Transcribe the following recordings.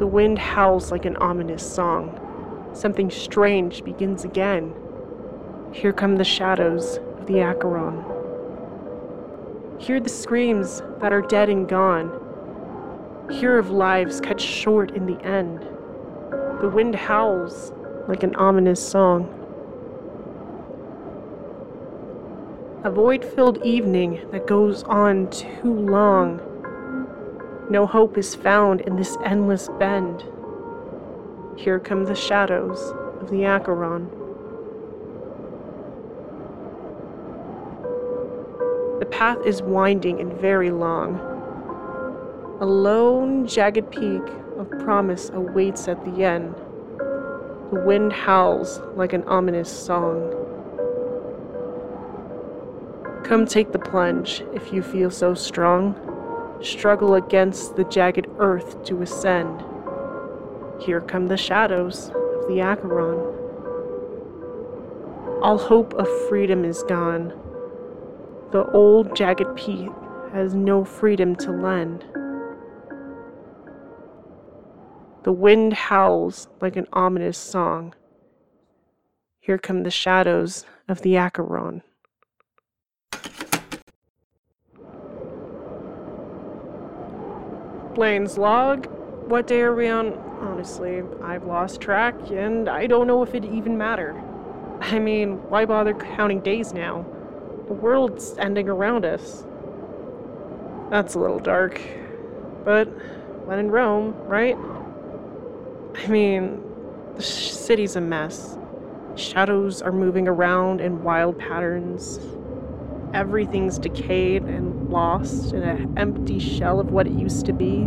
The wind howls like an ominous song. Something strange begins again. Here come the shadows of the Acheron. Hear the screams that are dead and gone. Hear of lives cut short in the end. The wind howls like an ominous song. A void filled evening that goes on too long. No hope is found in this endless bend. Here come the shadows of the Acheron. The path is winding and very long. A lone, jagged peak of promise awaits at the end. The wind howls like an ominous song. Come take the plunge if you feel so strong. Struggle against the jagged earth to ascend. Here come the shadows of the Acheron. All hope of freedom is gone. The old jagged peak has no freedom to lend. The wind howls like an ominous song. Here come the shadows of the Acheron. Blaine's log. What day are we on? Honestly, I've lost track and I don't know if it even matter. I mean, why bother counting days now? The world's ending around us. That's a little dark. But when in Rome, right? I mean, the city's a mess. Shadows are moving around in wild patterns. Everything's decayed and lost in an empty shell of what it used to be.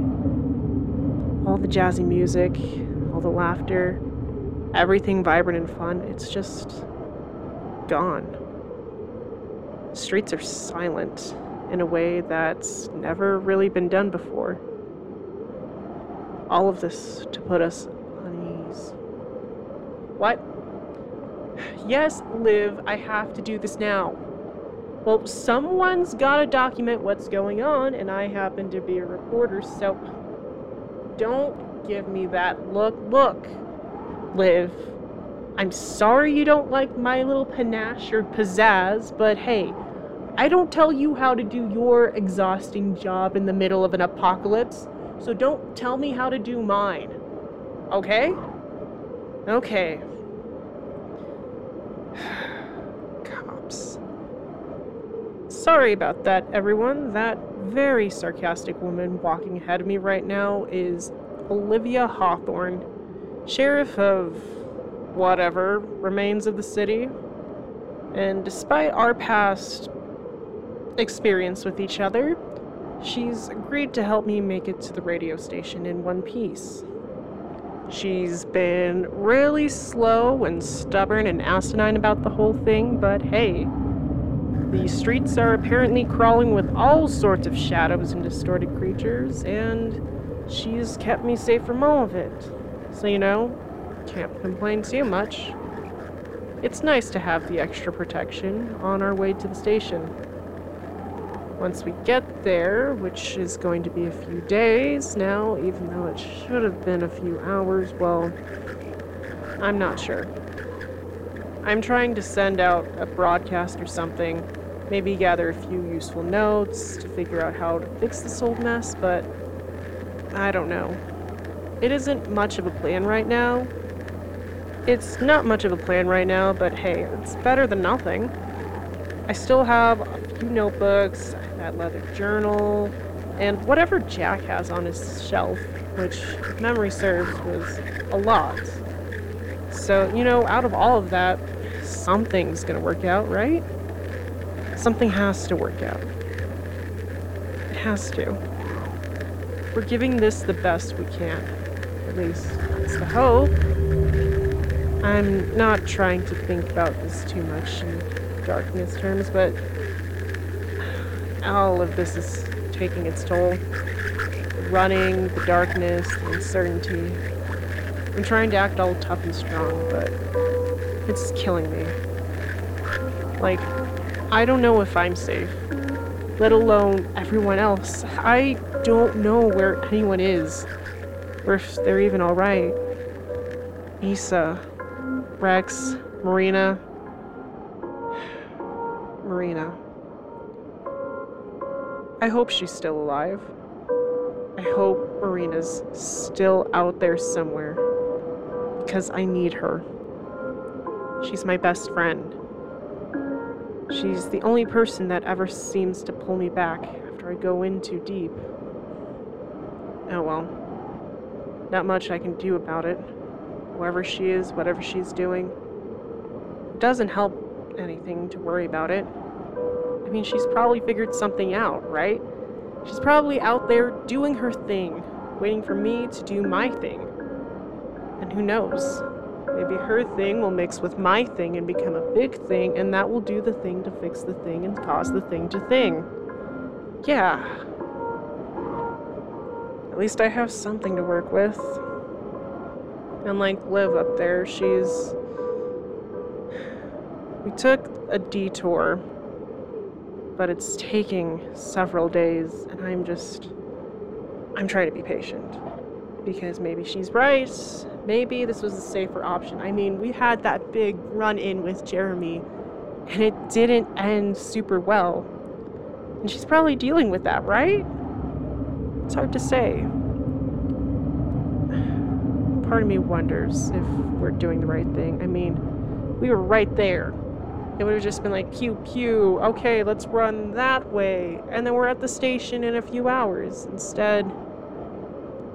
All the jazzy music, all the laughter, everything vibrant and fun, it's just gone. Streets are silent in a way that's never really been done before. All of this to put us on ease. What? Yes, Liv, I have to do this now. Well, someone's got to document what's going on, and I happen to be a reporter, so don't give me that look. Look, Liv, I'm sorry you don't like my little panache or pizzazz, but hey, I don't tell you how to do your exhausting job in the middle of an apocalypse, so don't tell me how to do mine. Okay? Okay. Sorry about that, everyone. That very sarcastic woman walking ahead of me right now is Olivia Hawthorne, sheriff of whatever remains of the city. And despite our past experience with each other, she's agreed to help me make it to the radio station in one piece. She's been really slow and stubborn and asinine about the whole thing, but hey, the streets are apparently crawling with all sorts of shadows and distorted creatures, and she's kept me safe from all of it. So, you know, can't complain too much. It's nice to have the extra protection on our way to the station. Once we get there, which is going to be a few days now, even though it should have been a few hours, well, I'm not sure. I'm trying to send out a broadcast or something maybe gather a few useful notes to figure out how to fix this old mess, but I don't know. It isn't much of a plan right now. It's not much of a plan right now, but hey, it's better than nothing. I still have a few notebooks, that leather journal, and whatever Jack has on his shelf, which, memory serves, was a lot. So, you know, out of all of that, something's gonna work out, right? Something has to work out. It has to. We're giving this the best we can. At least, that's the hope. I'm not trying to think about this too much in darkness terms, but all of this is taking its toll. Running, the darkness, the uncertainty. I'm trying to act all tough and strong, but it's killing me. Like, I don't know if I'm safe, let alone everyone else. I don't know where anyone is. or if they're even alright. Issa, Rex, Marina. Marina. I hope she's still alive. I hope Marina's still out there somewhere. Because I need her. She's my best friend. She's the only person that ever seems to pull me back after I go in too deep. Oh well. Not much I can do about it. Wherever she is, whatever she's doing. It doesn't help anything to worry about it. I mean, she's probably figured something out, right? She's probably out there doing her thing, waiting for me to do my thing. And who knows? Maybe her thing will mix with my thing and become a big thing, and that will do the thing to fix the thing and cause the thing to thing. Yeah. At least I have something to work with. And like Liv up there, she's. We took a detour, but it's taking several days, and I'm just. I'm trying to be patient. Because maybe she's right, maybe this was a safer option. I mean, we had that big run in with Jeremy, and it didn't end super well. And she's probably dealing with that, right? It's hard to say. Part of me wonders if we're doing the right thing. I mean, we were right there. It would have just been like, pew pew, okay, let's run that way. And then we're at the station in a few hours. Instead,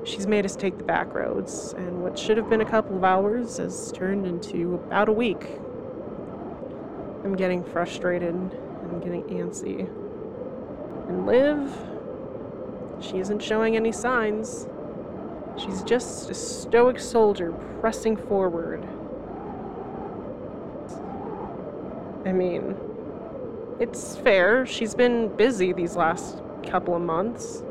she's made us take the back roads, and what should have been a couple of hours has turned into about a week. I'm getting frustrated, I'm getting antsy. And Liv, she isn't showing any signs. She's just a stoic soldier pressing forward. I mean, it's fair. She's been busy these last couple of months,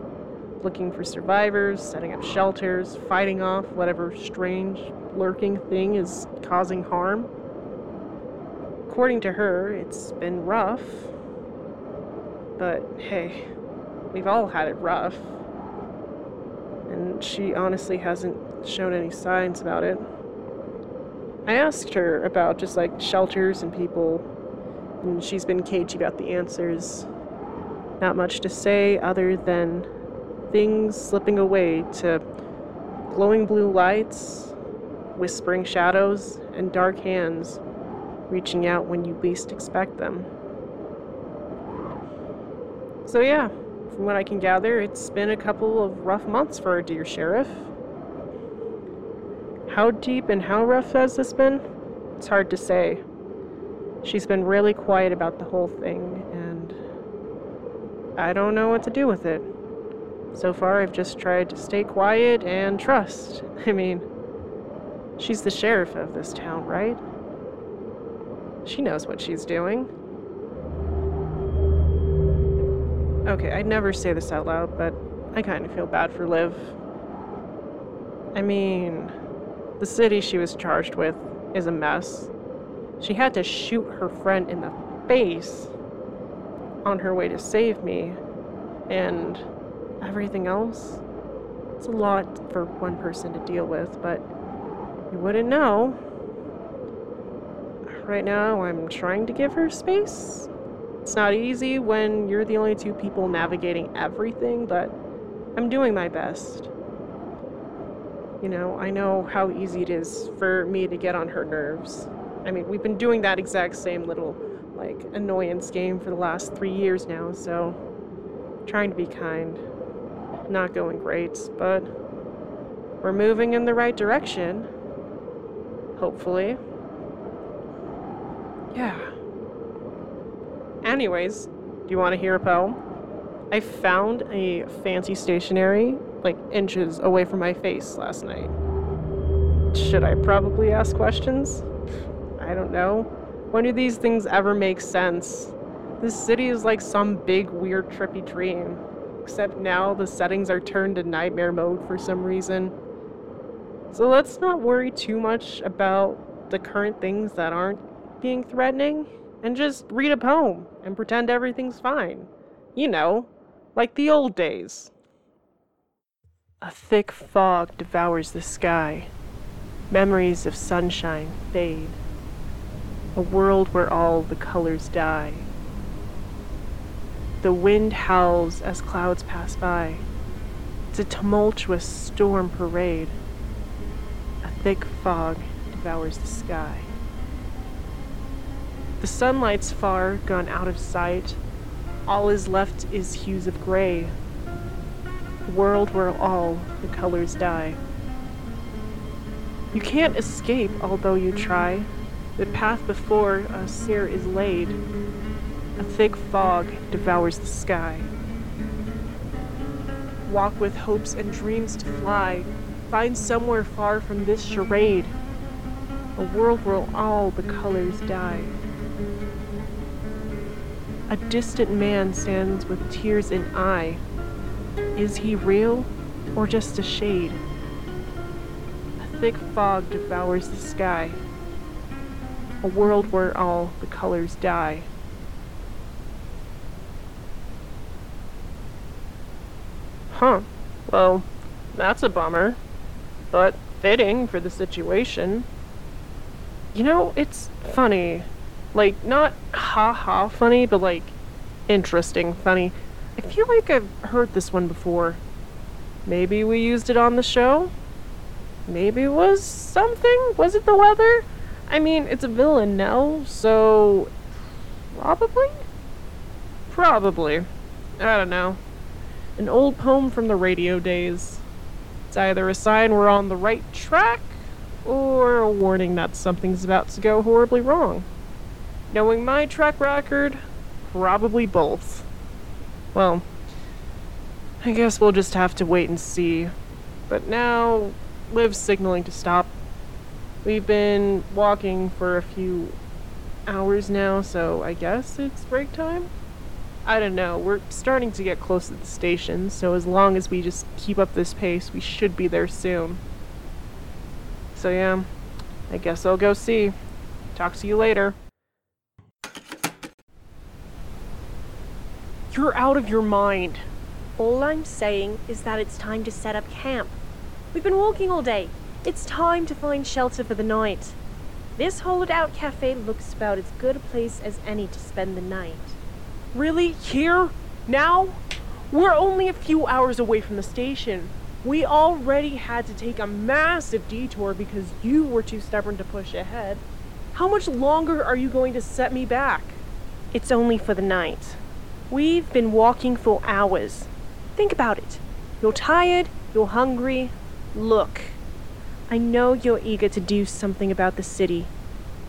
looking for survivors, setting up shelters, fighting off whatever strange, lurking thing is causing harm. According to her, it's been rough. But hey, we've all had it rough. And she honestly hasn't shown any signs about it. I asked her about just like shelters and people, and she's been cagey about the answers. Not much to say other than things slipping away to glowing blue lights, whispering shadows, and dark hands reaching out when you least expect them. So, yeah, from what I can gather, it's been a couple of rough months for our dear sheriff. How deep and how rough has this been? It's hard to say. She's been really quiet about the whole thing, and I don't know what to do with it. So far, I've just tried to stay quiet and trust. I mean, she's the sheriff of this town, right? She knows what she's doing. Okay, I'd never say this out loud, but I kind of feel bad for Liv. I mean, the city she was charged with is a mess. She had to shoot her friend in the face on her way to save me, and everything else. It's a lot for one person to deal with, but you wouldn't know. Right now, I'm trying to give her space it's not easy when you're the only two people navigating everything, but I'm doing my best. You know, I know how easy it is for me to get on her nerves. I mean, we've been doing that exact same little, like, annoyance game for the last three years now, so trying to be kind. Not going great, but we're moving in the right direction. Hopefully. Yeah. Anyways, do you want to hear a poem? I found a fancy stationery like inches away from my face last night. Should I probably ask questions? I don't know. When do these things ever make sense? This city is like some big, weird, trippy dream. Except now the settings are turned to nightmare mode for some reason. So let's not worry too much about the current things that aren't being threatening and just read a poem and pretend everything's fine. You know, like the old days. A thick fog devours the sky. Memories of sunshine fade. A world where all the colors die. The wind howls as clouds pass by. It's a tumultuous storm parade. A thick fog devours the sky. The sunlight's far gone out of sight. All is left is hues of gray. A world where all the colors die. You can't escape, although you try. The path before us here is laid. A thick fog devours the sky. Walk with hopes and dreams to fly. Find somewhere far from this charade. A world where all the colors die. A distant man stands with tears in eye. Is he real or just a shade? A thick fog devours the sky. A world where all the colors die. Huh. Well, that's a bummer. But fitting for the situation. You know, it's funny. Like, not ha ha funny, but like interesting funny. I feel like I've heard this one before. Maybe we used it on the show? Maybe it was something? Was it the weather? I mean, it's a villain now, so. Probably? Probably. I don't know. An old poem from the radio days. It's either a sign we're on the right track or a warning that something's about to go horribly wrong. Knowing my track record, probably both. Well, I guess we'll just have to wait and see. But now, Liv's signaling to stop. We've been walking for a few hours now, so I guess it's break time? I don't know. We're starting to get close to the station, so as long as we just keep up this pace, we should be there soon. So, yeah, I guess I'll go see. Talk to you later. You're out of your mind. All I'm saying is that it's time to set up camp. We've been walking all day. It's time to find shelter for the night. This hollowed out cafe looks about as good a place as any to spend the night. Really? Here? Now? We're only a few hours away from the station. We already had to take a massive detour because you were too stubborn to push ahead. How much longer are you going to set me back? It's only for the night. We've been walking for hours. Think about it. You're tired, you're hungry. Look, I know you're eager to do something about the city,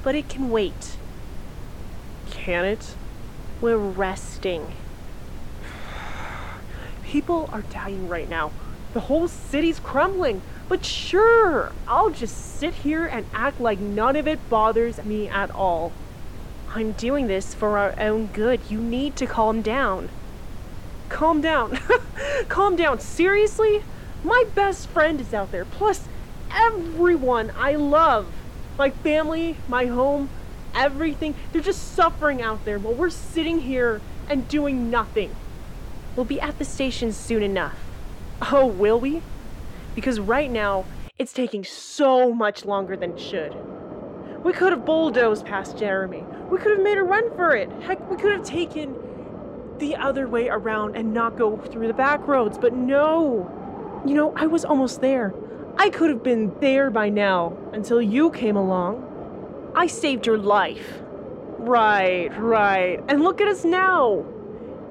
but it can wait. Can it? We're resting. People are dying right now. The whole city's crumbling. But sure, I'll just sit here and act like none of it bothers me at all. I'm doing this for our own good. You need to calm down. Calm down. calm down. Seriously? My best friend is out there. Plus, everyone I love. My family, my home, everything. They're just suffering out there while we're sitting here and doing nothing. We'll be at the station soon enough. Oh, will we? Because right now, it's taking so much longer than it should. We could have bulldozed past Jeremy. We could have made a run for it. Heck, we could have taken the other way around and not go through the back roads, but no. You know, I was almost there. I could have been there by now until you came along. I saved your life. Right, right. And look at us now.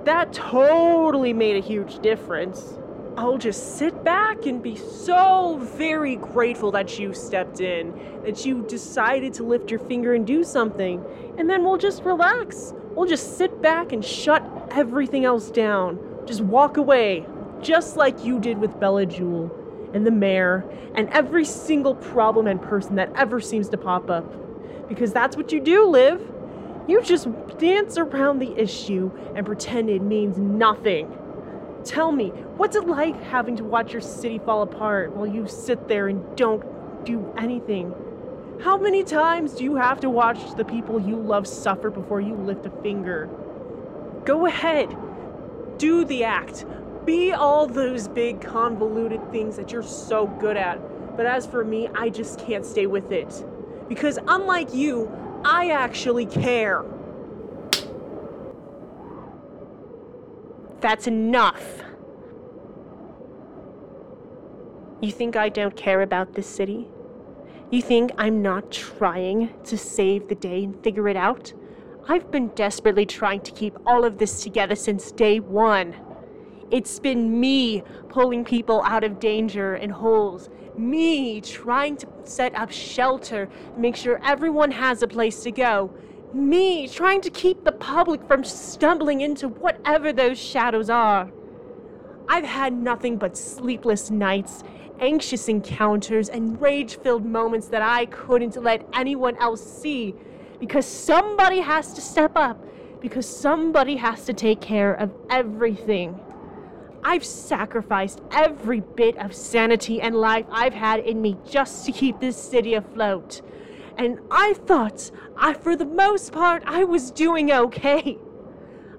That totally made a huge difference. I'll just sit back and be so very grateful that you stepped in, that you decided to lift your finger and do something, and then we'll just relax. We'll just sit back and shut everything else down. Just walk away, just like you did with Bella Jewel and the mayor and every single problem and person that ever seems to pop up. Because that's what you do, Liv. You just dance around the issue and pretend it means nothing. Tell me, what's it like having to watch your city fall apart while you sit there and don't do anything? How many times do you have to watch the people you love suffer before you lift a finger? Go ahead, do the act. Be all those big convoluted things that you're so good at. But as for me, I just can't stay with it. Because unlike you, I actually care. That's enough. You think I don't care about this city? You think I'm not trying to save the day and figure it out? I've been desperately trying to keep all of this together since day one. It's been me pulling people out of danger and holes, me trying to set up shelter, make sure everyone has a place to go, me trying to keep the public from stumbling into whatever those shadows are. I've had nothing but sleepless nights, anxious encounters, and rage filled moments that I couldn't let anyone else see because somebody has to step up, because somebody has to take care of everything. I've sacrificed every bit of sanity and life I've had in me just to keep this city afloat. And I thought, I, for the most part, I was doing okay.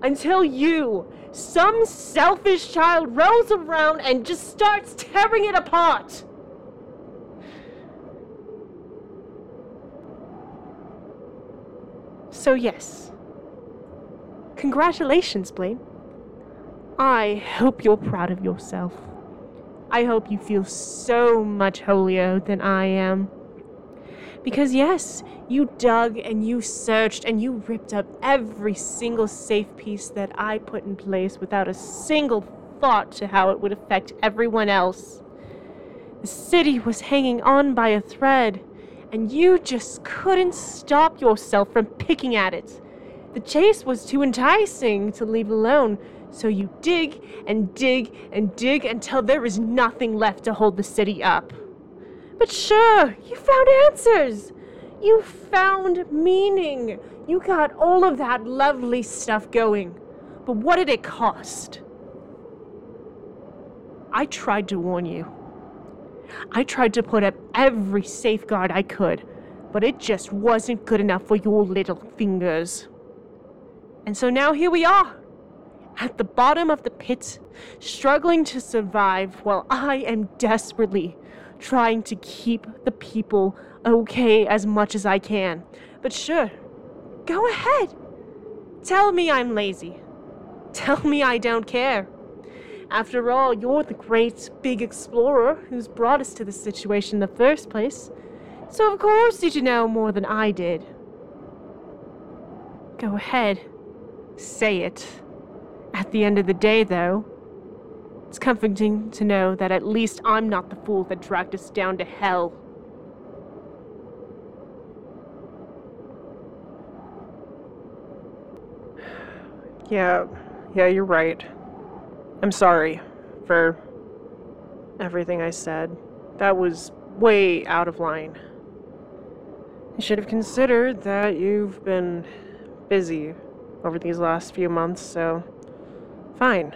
Until you, some selfish child, rolls around and just starts tearing it apart. So, yes. Congratulations, Blaine. I hope you're proud of yourself. I hope you feel so much holier than I am. Because, yes, you dug and you searched and you ripped up every single safe piece that I put in place without a single thought to how it would affect everyone else. The city was hanging on by a thread, and you just couldn't stop yourself from picking at it. The chase was too enticing to leave alone, so you dig and dig and dig until there is nothing left to hold the city up. But sure, you found answers. You found meaning. You got all of that lovely stuff going. But what did it cost? I tried to warn you. I tried to put up every safeguard I could, but it just wasn't good enough for your little fingers. And so now here we are, at the bottom of the pit, struggling to survive while I am desperately trying to keep the people okay as much as I can. But sure, go ahead. Tell me I'm lazy. Tell me I don't care. After all, you're the great big explorer who's brought us to this situation in the first place. So, of course, you know more than I did. Go ahead. Say it. At the end of the day, though, it's comforting to know that at least I'm not the fool that dragged us down to hell. Yeah, yeah, you're right. I'm sorry for everything I said. That was way out of line. I should have considered that you've been busy over these last few months, so fine.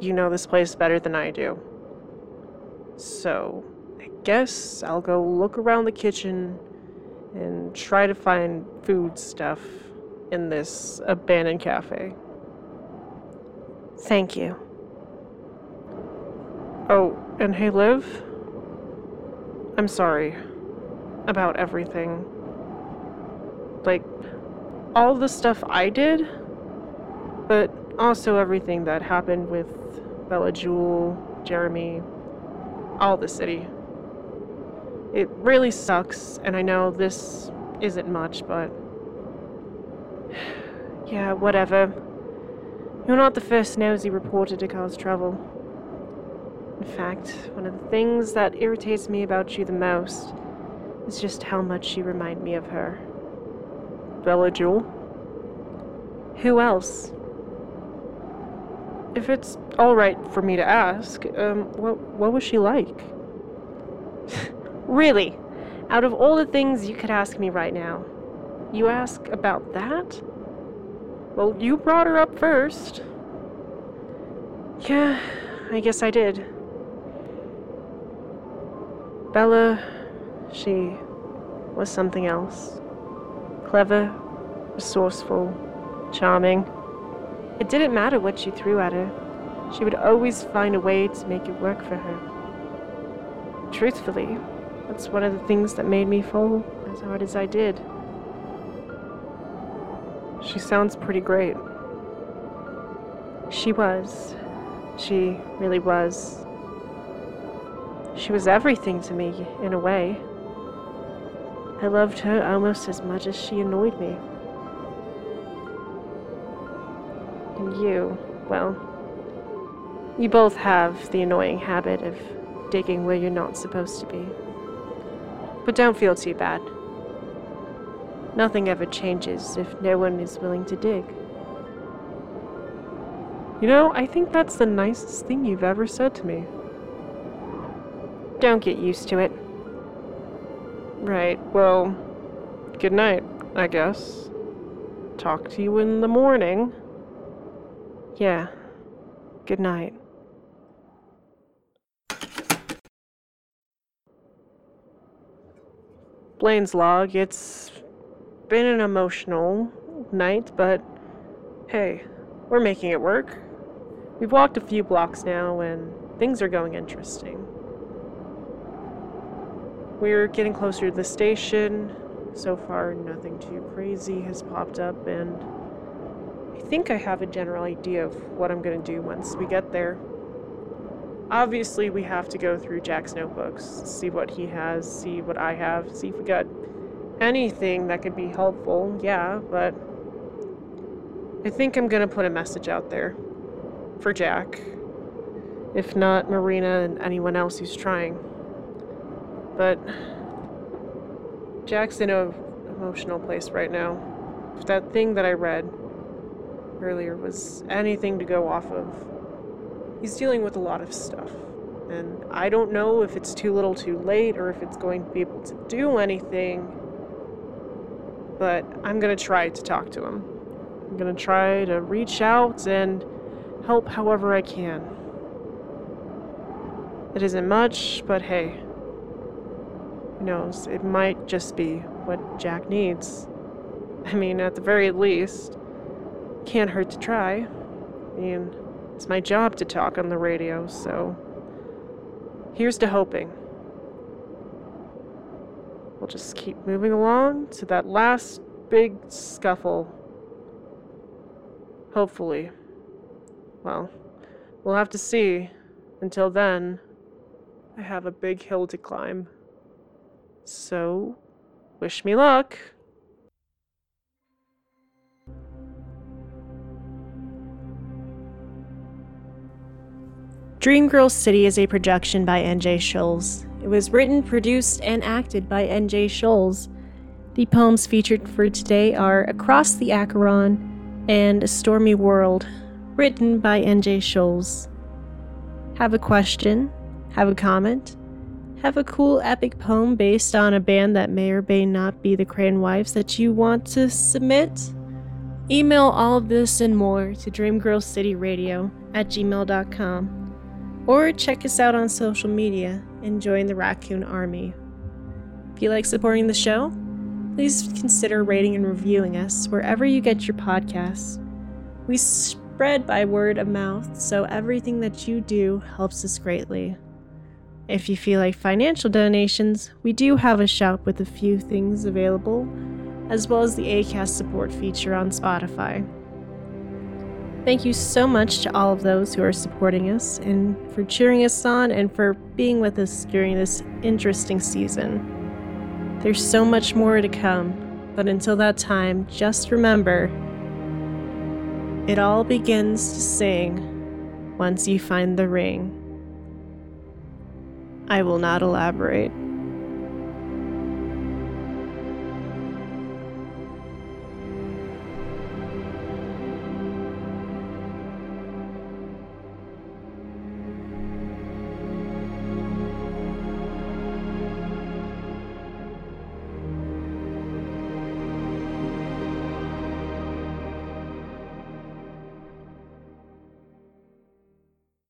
You know this place better than I do. So, I guess I'll go look around the kitchen and try to find food stuff in this abandoned cafe. Thank you. Oh, and hey, Liv. I'm sorry about everything. Like, all the stuff I did, but also everything that happened with Bella Jewel, Jeremy, all the city. It really sucks, and I know this isn't much, but. Yeah, whatever. You're not the first nosy reporter to cause trouble. In fact, one of the things that irritates me about you the most is just how much you remind me of her. Bella Jewel? Who else? If it's all right for me to ask, um, what, what was she like? really? Out of all the things you could ask me right now, you ask about that? Well, you brought her up first. Yeah, I guess I did. Bella, she was something else. Clever, resourceful, charming. It didn't matter what she threw at her. She would always find a way to make it work for her. Truthfully, that's one of the things that made me fall as hard as I did. She sounds pretty great. She was. She really was. She was everything to me, in a way. I loved her almost as much as she annoyed me. You, well, you both have the annoying habit of digging where you're not supposed to be. But don't feel too bad. Nothing ever changes if no one is willing to dig. You know, I think that's the nicest thing you've ever said to me. Don't get used to it. Right, well, good night, I guess. Talk to you in the morning. Yeah, good night. Blaine's log, it's been an emotional night, but hey, we're making it work. We've walked a few blocks now and things are going interesting. We're getting closer to the station. So far, nothing too crazy has popped up, and I think I have a general idea of what I'm going to do once we get there. Obviously, we have to go through Jack's notebooks, see what he has, see what I have, see if we got anything that could be helpful, yeah, but I think I'm going to put a message out there for Jack. If not, Marina and anyone else who's trying. But Jack's in a emotional place right now. That thing that I read earlier was anything to go off of, he's dealing with a lot of stuff. And I don't know if it's too little too late or if it's going to be able to do anything, but I'm to try to talk to him. I'm to try to reach out and help however I can. It isn't much, but hey, who knows? It might just be what Jack needs. I mean, at the very least, can't hurt to try. I mean, it's my job to talk on the radio, so here's to hoping. We'll just keep moving along to that last big scuffle. Hopefully. Well, we'll have to see. Until then, I have a big hill to climb. So, wish me luck. Dreamgirl City is a production by NJ Schulze. It was written, produced, and acted by NJ Schulze. The poems featured for today are Across the Acheron and A Stormy World, written by NJ Schulze. Have a question? Have a comment? Have a cool epic poem based on a band that may or may not be the Crane Wives that you want to submit? Email all of this and more to dreamgirlcityradio at gmail.com or check us out on social media and join the Raccoon Army. If you like supporting the show, please consider rating and reviewing us wherever you get your podcasts. We spread by word of mouth, so everything that you do helps us greatly. If you feel like financial donations, we do have a shop with a few things available, as well as the ACAST support feature on Spotify. Thank you so much to all of those who are supporting us and for cheering us on and for being with us during this interesting season. There's so much more to come, but until that time, just remember it all begins to sing once you find the ring. I will not elaborate.